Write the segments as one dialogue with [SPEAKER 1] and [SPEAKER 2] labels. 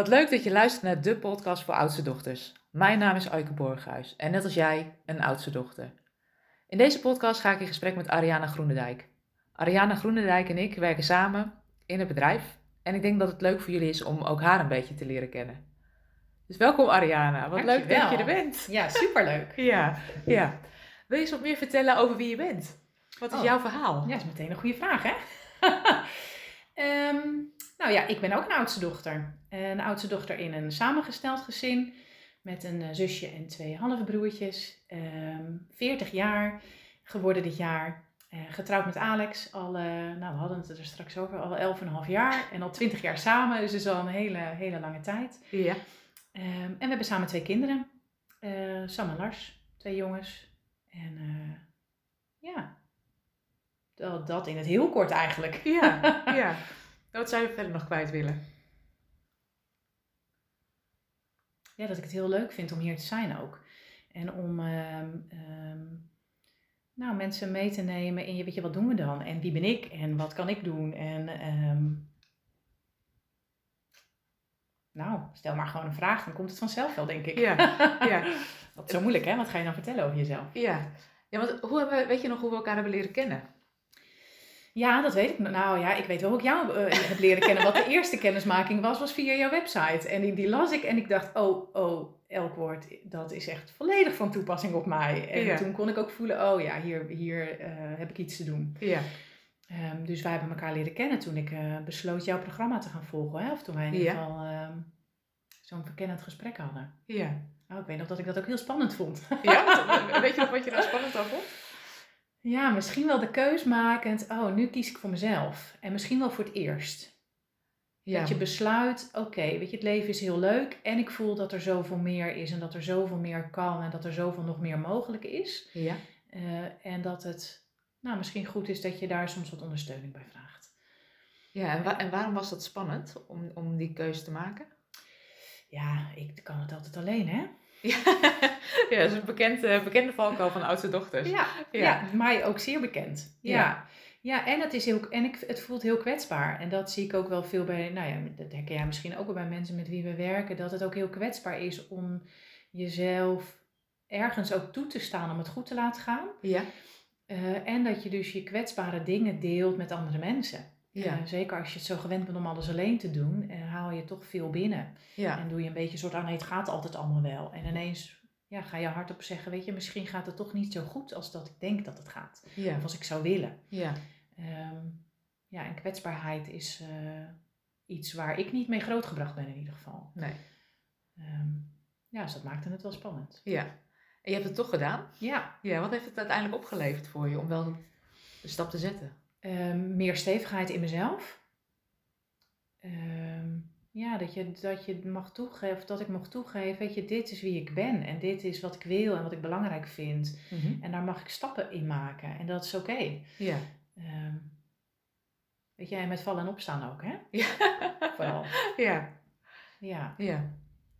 [SPEAKER 1] Wat leuk dat je luistert naar de podcast voor oudste dochters. Mijn naam is Aike Borghuis en net als jij een oudste dochter. In deze podcast ga ik in gesprek met Ariana Groenendijk. Ariana Groenendijk en ik werken samen in het bedrijf en ik denk dat het leuk voor jullie is om ook haar een beetje te leren kennen. Dus welkom Ariana, wat leuk dat je er bent.
[SPEAKER 2] Ja, superleuk.
[SPEAKER 1] ja, ja. Wil je eens wat meer vertellen over wie je bent? Wat is
[SPEAKER 2] Oh.
[SPEAKER 1] jouw verhaal?
[SPEAKER 2] Ja, dat is meteen een goede vraag, hè? Ehm, nou ja, ik ben ook een oudste dochter. Een oudste dochter in een samengesteld gezin met een eh, zusje en twee halve broertjes. Ehm 40 jaar geworden dit jaar. Eh, getrouwd met Alex, al, eh, nou we hadden het er straks over, al 11,5 jaar. En al 20 jaar samen, dus dat is al een hele, hele lange tijd.
[SPEAKER 1] Ja.
[SPEAKER 2] Ehm, en we hebben samen twee kinderen. Eh, Sam en Lars, twee jongens. En ja, dat, dat in het heel kort eigenlijk.
[SPEAKER 1] Ja, ja. Wat zou je verder nog kwijt willen?
[SPEAKER 2] Ja, dat ik het heel leuk vind om hier te zijn ook. En om ehm, ehm, nou, mensen mee te nemen in, je, weet je, wat doen we dan? En wie ben ik? En wat kan ik doen? En ehm, nou, stel maar gewoon een vraag, dan komt het vanzelf wel, denk ik.
[SPEAKER 1] Ja, ja,
[SPEAKER 2] is zo moeilijk, hè? Wat ga je dan vertellen over jezelf?
[SPEAKER 1] ja. Ja, want hoe hebben, we- weet je nog hoe we elkaar hebben leren kennen?
[SPEAKER 2] Ja, dat weet ik. Nou ja, ik weet wel hoe ik jou eh, heb leren kennen. Wat de eerste kennismaking was, was via jouw website. En die, die las ik en ik dacht, oh, oh, elk woord, dat is echt volledig van toepassing op mij. En
[SPEAKER 1] Ja.
[SPEAKER 2] toen kon ik ook voelen, oh ja, hier, hier eh, heb ik iets te doen.
[SPEAKER 1] Ja,
[SPEAKER 2] Ehm, dus wij hebben elkaar leren kennen toen ik eh, besloot jouw programma te gaan volgen. Hè? Of toen wij in ieder geval ehm, zo'n verkennend gesprek hadden.
[SPEAKER 1] ja.
[SPEAKER 2] Oh, ik weet nog dat ik dat ook heel spannend vond.
[SPEAKER 1] Ja, weet je nog wat je daar spannend aan vond?
[SPEAKER 2] Ja, misschien wel de keus makend. Oh, nu kies ik voor mezelf. En misschien wel voor het eerst.
[SPEAKER 1] Ja,
[SPEAKER 2] Dat je besluit, oké, weet je, het leven is heel leuk. En ik voel dat er zoveel meer is en dat er zoveel meer kan en dat er zoveel nog meer mogelijk is.
[SPEAKER 1] ja.
[SPEAKER 2] Eh, en dat het nou, misschien goed is dat je daar soms wat ondersteuning bij vraagt.
[SPEAKER 1] ja en, wa- en waarom was dat spannend om, om die keuze te maken?
[SPEAKER 2] Ja, ik kan het altijd alleen, hè?
[SPEAKER 1] Ja, ja dat is een bekend, eh, bekende valkuil van oudste dochters.
[SPEAKER 2] Ja,
[SPEAKER 1] Ja.
[SPEAKER 2] ja. mij ook zeer bekend. Ja.
[SPEAKER 1] Ja.
[SPEAKER 2] Ja, en, het, is heel, en ik, het voelt heel kwetsbaar. En dat zie ik ook wel veel bij, nou ja, dat herken jij misschien ook wel bij mensen met wie we werken, dat het ook heel kwetsbaar is om jezelf ergens ook toe te staan om het goed te laten gaan.
[SPEAKER 1] Ja,
[SPEAKER 2] Eh, en dat je dus je kwetsbare dingen deelt met andere mensen.
[SPEAKER 1] Ja,
[SPEAKER 2] Eh, zeker als je het zo gewend bent om alles alleen te doen, eh, haal je toch veel binnen.
[SPEAKER 1] ja.
[SPEAKER 2] En doe je een beetje een soort, ah nee, het gaat altijd allemaal wel. En ineens ja, ga je hardop zeggen, weet je, misschien gaat het toch niet zo goed als dat ik denk dat het gaat.
[SPEAKER 1] ja,
[SPEAKER 2] Of als ik zou willen.
[SPEAKER 1] ja.
[SPEAKER 2] Ehm, ja, en kwetsbaarheid is eh, iets waar ik niet mee grootgebracht ben in ieder geval.
[SPEAKER 1] Nee,
[SPEAKER 2] Ehm, ja, dus dat maakte het wel spannend.
[SPEAKER 1] ja. En je hebt het toch gedaan?
[SPEAKER 2] Ja,
[SPEAKER 1] Ja, wat heeft het uiteindelijk opgeleverd voor je om wel de stap te zetten?
[SPEAKER 2] Ehm, meer stevigheid in mezelf. Ehm, ja, dat je, dat je mag toegeven, of dat ik mag toegeven, weet je, dit is wie ik ben. En dit is wat ik wil en wat ik belangrijk vind. En daar mag ik stappen in maken. En dat is oké.
[SPEAKER 1] Ja.
[SPEAKER 2] Ehm, weet en met vallen en opstaan ook, hè?
[SPEAKER 1] Ja.
[SPEAKER 2] Vooral.
[SPEAKER 1] ja.
[SPEAKER 2] Ja.
[SPEAKER 1] Ja.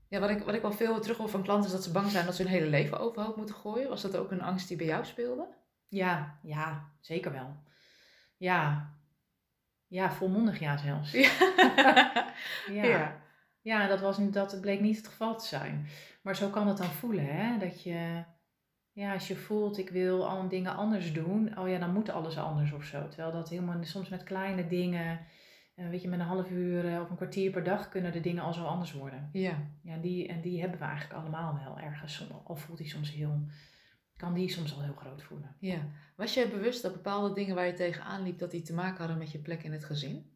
[SPEAKER 1] Ja, wat ik, wat ik wel veel terug hoor van klanten is dat ze bang zijn dat ze hun hele leven overhoop moeten gooien. Was dat ook een angst die bij jou speelde?
[SPEAKER 2] Ja, ja, zeker wel. Ja. Ja, volmondig ja zelfs.
[SPEAKER 1] Ja.
[SPEAKER 2] Ja.
[SPEAKER 1] ja.
[SPEAKER 2] Ja, dat, was, dat bleek niet het geval te zijn. Maar zo kan het dan voelen, hè? Dat je, ja, als je voelt, ik wil al dingen anders doen, oh ja, dan moet alles anders of zo. Terwijl dat helemaal, soms met kleine dingen, eh, weet je, met een half uur eh, of een kwartier per dag kunnen de dingen al zo anders worden.
[SPEAKER 1] Ja.
[SPEAKER 2] Ja, en die, en die hebben we eigenlijk allemaal wel ergens. Al voelt die soms heel, kan die soms al heel groot voelen.
[SPEAKER 1] ja. Was je bewust dat bepaalde dingen waar je tegenaan liep, dat die te maken hadden met je plek in het gezin?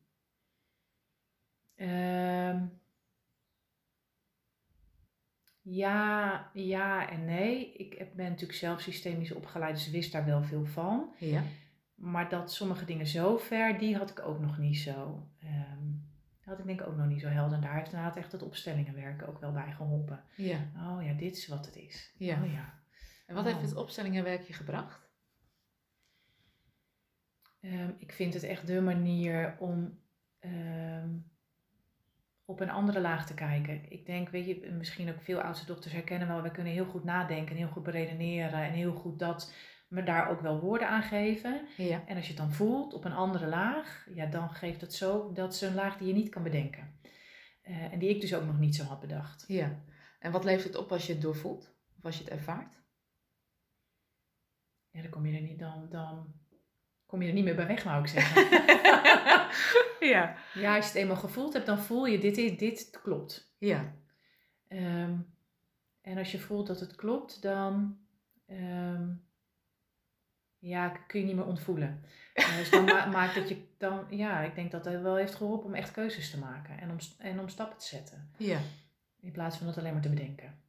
[SPEAKER 2] Ehm, ja, ja en nee. Ik ben natuurlijk zelf systemisch opgeleid, dus wist daar wel veel van.
[SPEAKER 1] Ja.
[SPEAKER 2] Maar dat sommige dingen zo ver, die had ik ook nog niet zo. ehm had ik denk ik ook nog niet zo helder. En daar heeft inderdaad echt het opstellingenwerken ook wel bij geholpen.
[SPEAKER 1] Ja.
[SPEAKER 2] Oh ja, dit is wat het is.
[SPEAKER 1] Ja.
[SPEAKER 2] Oh ja.
[SPEAKER 1] En wat
[SPEAKER 2] Oh.
[SPEAKER 1] heeft het opstellingenwerk je gebracht?
[SPEAKER 2] Ehm, ik vind het echt de manier om ehm, op een andere laag te kijken. Ik denk, weet je, misschien ook veel oudste dochters herkennen wel, we kunnen heel goed nadenken, heel goed beredeneren en heel goed dat, maar daar ook wel woorden aan geven.
[SPEAKER 1] Ja.
[SPEAKER 2] En als je het dan voelt op een andere laag, ja, dan geeft het zo, dat is een laag die je niet kan bedenken. Eh, en die ik dus ook nog niet zo had bedacht.
[SPEAKER 1] Ja. En wat levert het op als je het doorvoelt? Of als je het ervaart?
[SPEAKER 2] Ja, dan kom je er niet, dan, dan kom je er niet meer bij weg, wou ik zeggen.
[SPEAKER 1] ja.
[SPEAKER 2] ja, als je het eenmaal gevoeld hebt, dan voel je dit, is, dit klopt.
[SPEAKER 1] Ja.
[SPEAKER 2] Ehm, en als je voelt dat het klopt, dan ehm, ja, kun je niet meer ontvoelen. Uh, dus dan ma maakt dat je dan, ja, ik denk dat dat wel heeft geholpen om echt keuzes te maken en om, en om stappen te zetten.
[SPEAKER 1] Ja.
[SPEAKER 2] In plaats van dat alleen maar te bedenken.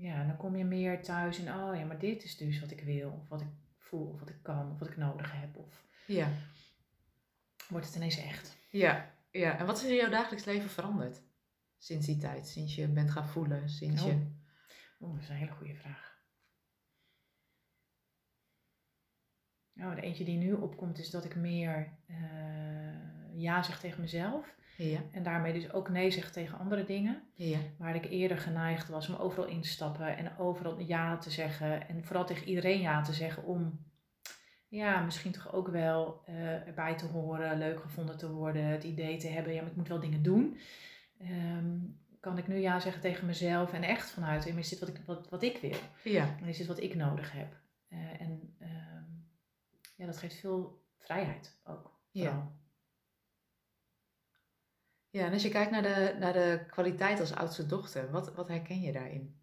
[SPEAKER 2] Ja, dan kom je meer thuis in, oh ja, maar dit is dus wat ik wil, of wat ik voel, of wat ik kan, of wat ik nodig heb. Of
[SPEAKER 1] ja.
[SPEAKER 2] wordt het ineens echt.
[SPEAKER 1] Ja, ja. En wat is er in jouw dagelijks leven veranderd sinds die tijd? Sinds je bent gaan voelen, sinds
[SPEAKER 2] Oh.
[SPEAKER 1] je...
[SPEAKER 2] Oeh, dat is een hele goede vraag. Nou, de eentje die nu opkomt is dat ik meer eh, ja zeg tegen mezelf.
[SPEAKER 1] Ja.
[SPEAKER 2] En daarmee dus ook nee zeg tegen andere dingen.
[SPEAKER 1] Ja.
[SPEAKER 2] Waar ik eerder geneigd was om overal in te stappen en overal ja te zeggen. En vooral tegen iedereen ja te zeggen om ja, misschien toch ook wel eh, erbij te horen, leuk gevonden te worden, het idee te hebben, ja, maar ik moet wel dingen doen. Ehm, kan ik nu ja zeggen tegen mezelf en echt vanuit, is dit wat ik, wat, wat ik wil?
[SPEAKER 1] Ja.
[SPEAKER 2] En is dit wat ik nodig heb? Eh, en ehm, ja, dat geeft veel vrijheid ook. Vooral.
[SPEAKER 1] Ja, en als je kijkt naar de, naar de kwaliteit als oudste dochter, wat, wat herken je daarin?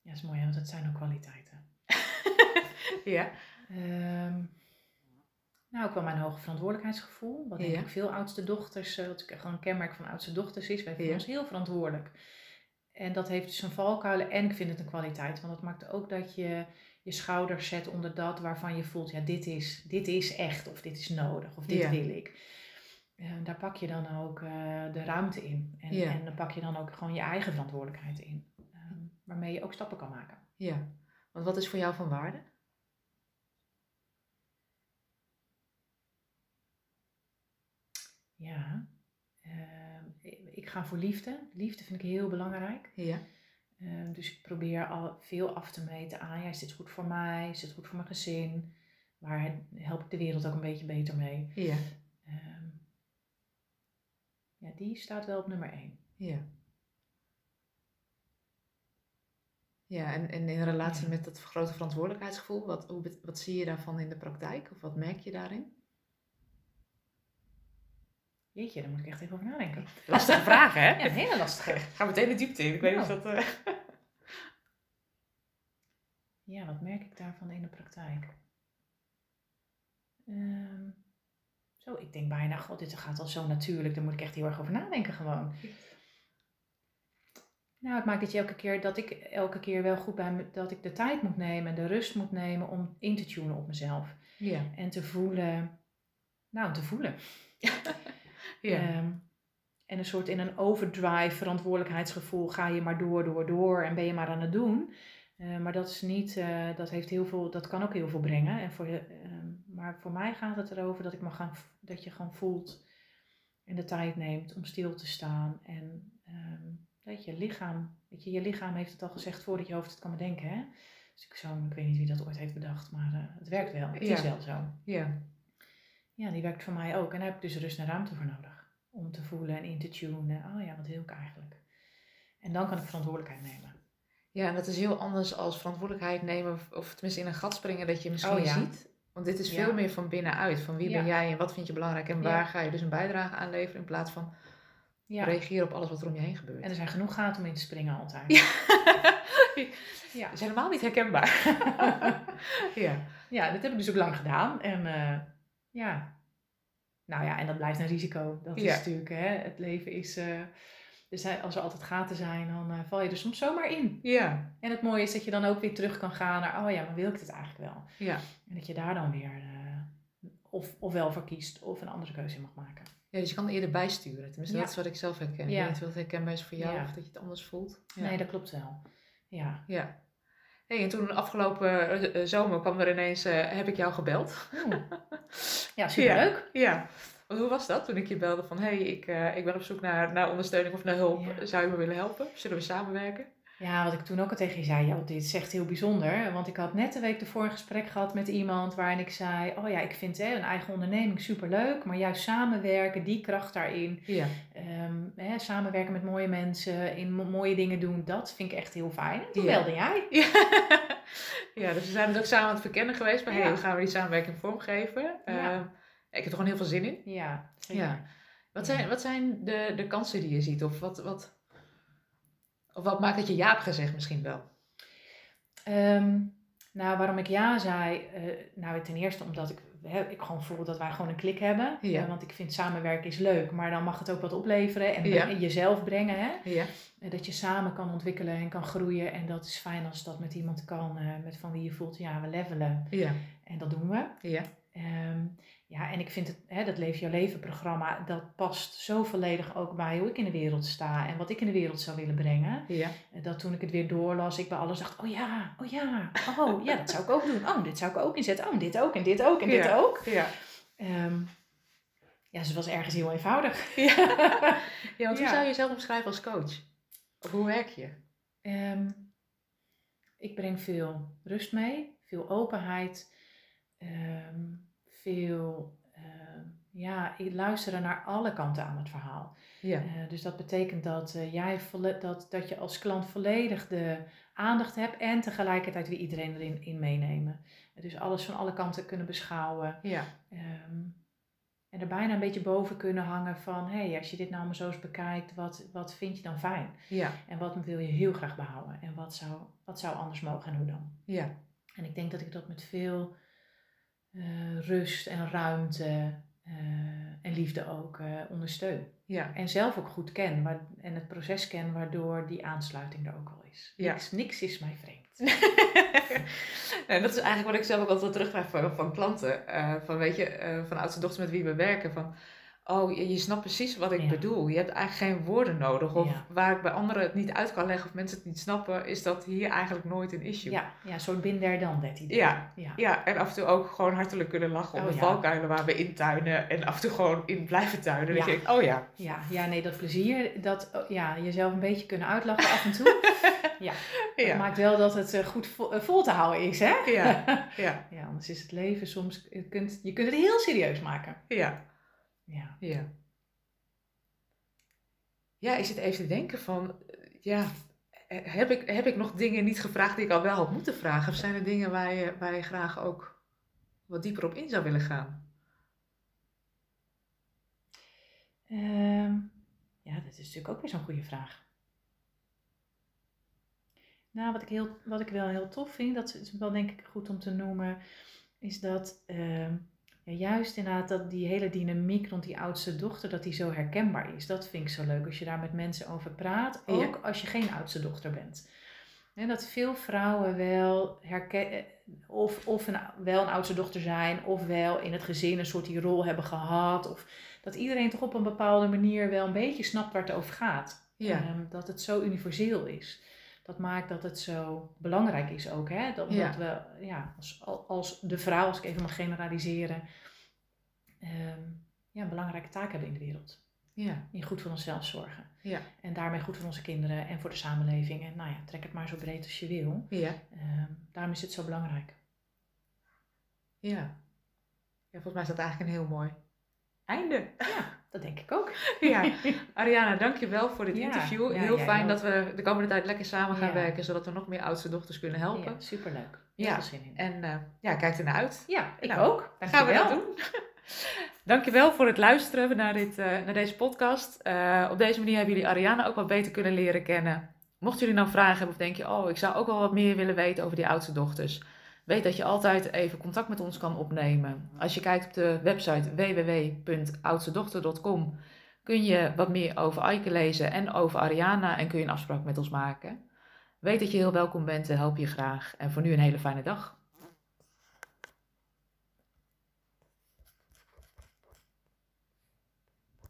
[SPEAKER 2] Ja, dat is mooi, want het zijn ook kwaliteiten.
[SPEAKER 1] ja.
[SPEAKER 2] Ehm, nou, ook wel mijn hoge verantwoordelijkheidsgevoel. Wat denk
[SPEAKER 1] Ja.
[SPEAKER 2] ik veel oudste dochters, eh, wat ik gewoon een kenmerk van oudste dochters is. Wij voelen
[SPEAKER 1] Ja.
[SPEAKER 2] ons heel verantwoordelijk. En dat heeft dus een valkuilen en ik vind het een kwaliteit. Want dat maakt ook dat je je schouders zet onder dat waarvan je voelt, ja, dit is, dit is echt of dit is nodig of dit
[SPEAKER 1] Ja.
[SPEAKER 2] wil ik. Eh, daar pak je dan ook eh, de ruimte in. En,
[SPEAKER 1] Ja.
[SPEAKER 2] en dan pak je dan ook gewoon je eigen verantwoordelijkheid in. Ehm, waarmee je ook stappen kan maken.
[SPEAKER 1] Ja. Want wat is voor jou van waarde?
[SPEAKER 2] Ja, ehm, ik- ik ga voor liefde. Liefde vind ik heel belangrijk.
[SPEAKER 1] Ja.
[SPEAKER 2] Ehm, dus ik probeer al veel af te meten aan, ja, is dit goed voor mij? Is dit goed voor mijn gezin? Waar help ik de wereld ook een beetje beter mee?
[SPEAKER 1] Ja.
[SPEAKER 2] Ja, die staat wel op nummer één.
[SPEAKER 1] Ja. Ja, en, en in relatie
[SPEAKER 2] Ja.
[SPEAKER 1] met dat grote verantwoordelijkheidsgevoel, wat, hoe, wat zie je daarvan in de praktijk? Of wat merk je daarin?
[SPEAKER 2] Jeetje, daar moet ik echt even over nadenken.
[SPEAKER 1] Lastige vraag, hè?
[SPEAKER 2] Ja, een hele lastige.
[SPEAKER 1] Ga meteen de diepte in. Ik weet niet of
[SPEAKER 2] Nou.
[SPEAKER 1] dat... eh,
[SPEAKER 2] Ja, wat merk ik daarvan in de praktijk? Ehm, zo, ik denk bijna, god, dit gaat al zo natuurlijk, daar moet ik echt heel erg over nadenken gewoon. Nou, het maakt dat je elke keer, dat ik elke keer wel goed me, dat ik de tijd moet nemen en de rust moet nemen om in te tunen op mezelf.
[SPEAKER 1] Ja.
[SPEAKER 2] En te voelen, nou, te voelen.
[SPEAKER 1] Ja.
[SPEAKER 2] Ehm, en een soort in een overdrive verantwoordelijkheidsgevoel ga je maar door, door, door en ben je maar aan het doen. Eh, maar dat is niet, eh, dat heeft heel veel, dat kan ook heel veel brengen. En voor je, ehm, maar voor mij gaat het erover dat ik mag gaan, dat je gewoon voelt en de tijd neemt om stil te staan. En ehm, dat je lichaam, weet je, je lichaam heeft het al gezegd voordat je hoofd het kan bedenken. Hè? Dus ik, zo, ik weet niet wie dat ooit heeft bedacht, maar eh, het werkt wel. Het
[SPEAKER 1] Ja.
[SPEAKER 2] is wel zo.
[SPEAKER 1] ja.
[SPEAKER 2] Ja, die werkt voor mij ook. En daar heb ik dus rust en ruimte voor nodig. Om te voelen en in te tunen. Oh ja, wat wil ik eigenlijk? En dan kan ik verantwoordelijkheid nemen.
[SPEAKER 1] Ja, en dat is heel anders als verantwoordelijkheid nemen, of- of tenminste in een gat springen dat je misschien
[SPEAKER 2] Oh, ja.
[SPEAKER 1] ziet. Want dit is
[SPEAKER 2] Ja.
[SPEAKER 1] veel meer van binnenuit. Van wie ben jij en wat vind je belangrijk en waar ga je dus een bijdrage aan leveren in plaats van
[SPEAKER 2] Ja.
[SPEAKER 1] reageren op alles wat er om je heen gebeurt.
[SPEAKER 2] En er zijn genoeg gaten om in te springen altijd.
[SPEAKER 1] Ja.
[SPEAKER 2] ja.
[SPEAKER 1] Dat is helemaal niet herkenbaar. ja.
[SPEAKER 2] Ja, dat heb ik dus ook lang gedaan. En eh, ja, nou ja, en dat blijft een risico. Dat
[SPEAKER 1] Ja.
[SPEAKER 2] is natuurlijk, hè, het leven is, eh, zijn, als er altijd gaten zijn, dan eh, val je er soms zomaar in.
[SPEAKER 1] Ja.
[SPEAKER 2] En het mooie is dat je dan ook weer terug kan gaan naar, oh ja, maar wil ik dit eigenlijk wel?
[SPEAKER 1] Ja.
[SPEAKER 2] En dat je daar dan weer eh, of, of wel voor kiest of een andere keuze in mag maken.
[SPEAKER 1] ja, dus je kan er eerder bijsturen. Tenminste,
[SPEAKER 2] Ja.
[SPEAKER 1] dat is wat ik zelf herken. Ik
[SPEAKER 2] Ja.
[SPEAKER 1] weet niet of het herkenbaar is voor jou
[SPEAKER 2] Ja.
[SPEAKER 1] of dat je het anders voelt. Ja.
[SPEAKER 2] Nee, dat klopt wel. Ja.
[SPEAKER 1] Ja. Hey, en toen afgelopen eh, zomer kwam er ineens, heb ik jou gebeld.
[SPEAKER 2] Ja, superleuk.
[SPEAKER 1] Ja. Hoe was dat toen ik je belde van, hey, ik, eh, ik ben op zoek naar, naar ondersteuning of naar hulp.
[SPEAKER 2] Ja.
[SPEAKER 1] Zou je me willen helpen? Zullen we samenwerken?
[SPEAKER 2] Ja, wat ik toen ook al tegen je zei, ja, dit is echt heel bijzonder. Want ik had net de week ervoor een gesprek gehad met iemand waarin ik zei, oh ja, ik vind hè, een eigen onderneming superleuk, maar juist samenwerken, die kracht daarin,
[SPEAKER 1] Ja.
[SPEAKER 2] ehm, hè, samenwerken met mooie mensen, in mo- mooie dingen doen, dat vind ik echt heel fijn. En toen
[SPEAKER 1] Ja.
[SPEAKER 2] belde jij.
[SPEAKER 1] Ja. ja, dus we zijn dus ook samen aan het verkennen geweest. Maar hey, hoe gaan we die samenwerking vormgeven?
[SPEAKER 2] Ja.
[SPEAKER 1] Ehm, ik heb er gewoon heel veel zin in.
[SPEAKER 2] Ja, zeker.
[SPEAKER 1] Ja. Wat
[SPEAKER 2] Ja.
[SPEAKER 1] zijn, wat zijn de, de kansen die je ziet? Of wat, wat, of wat maakt dat je ja hebt gezegd misschien wel?
[SPEAKER 2] Ehm, nou, waarom ik ja zei, eh, nou ten eerste omdat ik, ik gewoon voel dat wij gewoon een klik hebben.
[SPEAKER 1] Ja.
[SPEAKER 2] Eh, want ik vind samenwerken is leuk, maar dan mag het ook wat opleveren en
[SPEAKER 1] Ja.
[SPEAKER 2] en jezelf brengen. Hè?
[SPEAKER 1] Ja.
[SPEAKER 2] Eh, Dat je samen kan ontwikkelen en kan groeien. En dat is fijn als dat met iemand kan, met van wie je voelt, ja, we levelen.
[SPEAKER 1] Ja.
[SPEAKER 2] En dat doen we.
[SPEAKER 1] Ja.
[SPEAKER 2] Ehm, ja, en ik vind het, hè, dat Leef Jouw Leven programma, dat past zo volledig ook bij hoe ik in de wereld sta en wat ik in de wereld zou willen brengen.
[SPEAKER 1] Ja.
[SPEAKER 2] Dat toen ik het weer doorlas, ik bij alles dacht, oh ja, oh ja, oh ja, dat zou ik ook doen. Oh, dit zou ik ook inzetten. Oh, dit ook en dit ook en dit
[SPEAKER 1] Ja.
[SPEAKER 2] ook.
[SPEAKER 1] Ja.
[SPEAKER 2] Ehm, ja, ze was ergens heel eenvoudig.
[SPEAKER 1] Ja. ja, want hoe
[SPEAKER 2] Ja.
[SPEAKER 1] zou je jezelf omschrijven als coach? Of hoe werk je?
[SPEAKER 2] Ehm, ik breng veel rust mee, veel openheid, ehm, veel ehm, ja, luisteren naar alle kanten aan het verhaal.
[SPEAKER 1] Ja.
[SPEAKER 2] Eh, dus dat betekent dat, eh, jij dat, dat je als klant volledig de aandacht hebt en tegelijkertijd weer iedereen erin in meenemen. Eh, dus alles van alle kanten kunnen beschouwen.
[SPEAKER 1] Ja.
[SPEAKER 2] Ehm, en er bijna een beetje boven kunnen hangen van, hé, hey, als je dit nou maar zo eens bekijkt, wat, wat vind je dan fijn?
[SPEAKER 1] Ja.
[SPEAKER 2] En wat wil je heel graag behouden? En wat zou, wat zou anders mogen en hoe dan?
[SPEAKER 1] Ja.
[SPEAKER 2] En ik denk dat ik dat met veel eh, rust en ruimte eh, en liefde ook eh, ondersteun.
[SPEAKER 1] Ja.
[SPEAKER 2] En zelf ook goed ken waar, en het proces ken waardoor die aansluiting er ook wel is.
[SPEAKER 1] Ja.
[SPEAKER 2] Niks, niks is mij vreemd.
[SPEAKER 1] en dat is eigenlijk wat ik zelf ook altijd terugkrijg van, van klanten. van weet je, van oudste dochters met wie we werken. Van, oh, je, je snapt precies wat ik
[SPEAKER 2] Ja.
[SPEAKER 1] bedoel. Je hebt eigenlijk geen woorden nodig. Of
[SPEAKER 2] Ja.
[SPEAKER 1] waar ik bij anderen het niet uit kan leggen of mensen het niet snappen, is dat hier eigenlijk nooit een issue.
[SPEAKER 2] Ja, ja, soort binder dan dat idee.
[SPEAKER 1] Ja.
[SPEAKER 2] ja.
[SPEAKER 1] Ja, en af en toe ook gewoon hartelijk kunnen lachen om
[SPEAKER 2] Oh,
[SPEAKER 1] de
[SPEAKER 2] ja.
[SPEAKER 1] valkuilen waar we intuinen. En af en toe gewoon in blijven tuinen.
[SPEAKER 2] Ja.
[SPEAKER 1] oh ja.
[SPEAKER 2] Ja, ja, nee, dat plezier, dat oh, ja, jezelf een beetje kunnen uitlachen af en toe. ja, dat maakt wel dat het eh, goed vo- eh, vol te houden is, hè?
[SPEAKER 1] Ja. Ja.
[SPEAKER 2] Ja, anders is het leven soms, je kunt, je kunt het heel serieus maken.
[SPEAKER 1] Ja.
[SPEAKER 2] Ja.
[SPEAKER 1] Ja. Ja, ik zit even te denken van, eh, ja, eh, heb ik, heb ik nog dingen niet gevraagd die ik al wel had moeten vragen? Of zijn er dingen waar je, waar je graag ook wat dieper op in zou willen gaan?
[SPEAKER 2] Ehm, ja, dat is natuurlijk ook weer zo'n goede vraag. Nou, wat ik, heel, wat ik wel heel tof vind, dat is wel denk ik goed om te noemen, is dat ehm, ja, juist inderdaad dat die hele dynamiek rond die oudste dochter, dat die zo herkenbaar is. Dat vind ik zo leuk als je daar met mensen over praat,
[SPEAKER 1] Ja.
[SPEAKER 2] ook als je geen oudste dochter bent. En dat veel vrouwen wel herkennen, of, of een, wel een oudste dochter zijn, of wel in het gezin een soort die rol hebben gehad, of dat iedereen toch op een bepaalde manier wel een beetje snapt waar het over gaat.
[SPEAKER 1] Ja.
[SPEAKER 2] Ehm, dat het zo universeel is. Dat maakt dat het zo belangrijk is ook. Hè? Dat,
[SPEAKER 1] Ja.
[SPEAKER 2] Omdat we ja, als, als de vrouw, als ik even mag generaliseren, ehm, ja, een belangrijke taak hebben in de wereld.
[SPEAKER 1] Ja.
[SPEAKER 2] In goed voor onszelf zorgen.
[SPEAKER 1] Ja.
[SPEAKER 2] En daarmee goed voor onze kinderen en voor de samenleving. En nou ja, trek het maar zo breed als je wil.
[SPEAKER 1] Ja.
[SPEAKER 2] Ehm, daarom is het zo belangrijk.
[SPEAKER 1] Ja. Ja, volgens mij is dat eigenlijk een heel mooi einde.
[SPEAKER 2] Dat denk ik ook.
[SPEAKER 1] Ja. Ariana, dankjewel voor dit
[SPEAKER 2] Ja,
[SPEAKER 1] interview.
[SPEAKER 2] ja,
[SPEAKER 1] heel fijn
[SPEAKER 2] ook.
[SPEAKER 1] dat we de komende tijd lekker samen gaan
[SPEAKER 2] Ja.
[SPEAKER 1] werken, zodat we nog meer oudste dochters kunnen helpen.
[SPEAKER 2] Ja, superleuk.
[SPEAKER 1] Ja.
[SPEAKER 2] veel zin in.
[SPEAKER 1] En eh, ja, kijk ernaar uit.
[SPEAKER 2] Ja, ik
[SPEAKER 1] Nou,
[SPEAKER 2] ook.
[SPEAKER 1] Gaan we
[SPEAKER 2] Dankjewel.
[SPEAKER 1] dat doen? Dankjewel voor het luisteren naar, dit, eh, naar deze podcast. Eh, op deze manier hebben jullie Ariana ook wat beter kunnen leren kennen. Mochten jullie nou vragen hebben of denk je, oh, ik zou ook wel wat meer willen weten over die oudste dochters. Weet dat je altijd even contact met ons kan opnemen. Als je kijkt op de website www.oudstedochter.com kun je wat meer over Aike lezen en over Ariana en kun je een afspraak met ons maken. Weet dat je heel welkom bent, we helpen je graag. En voor nu een hele fijne dag.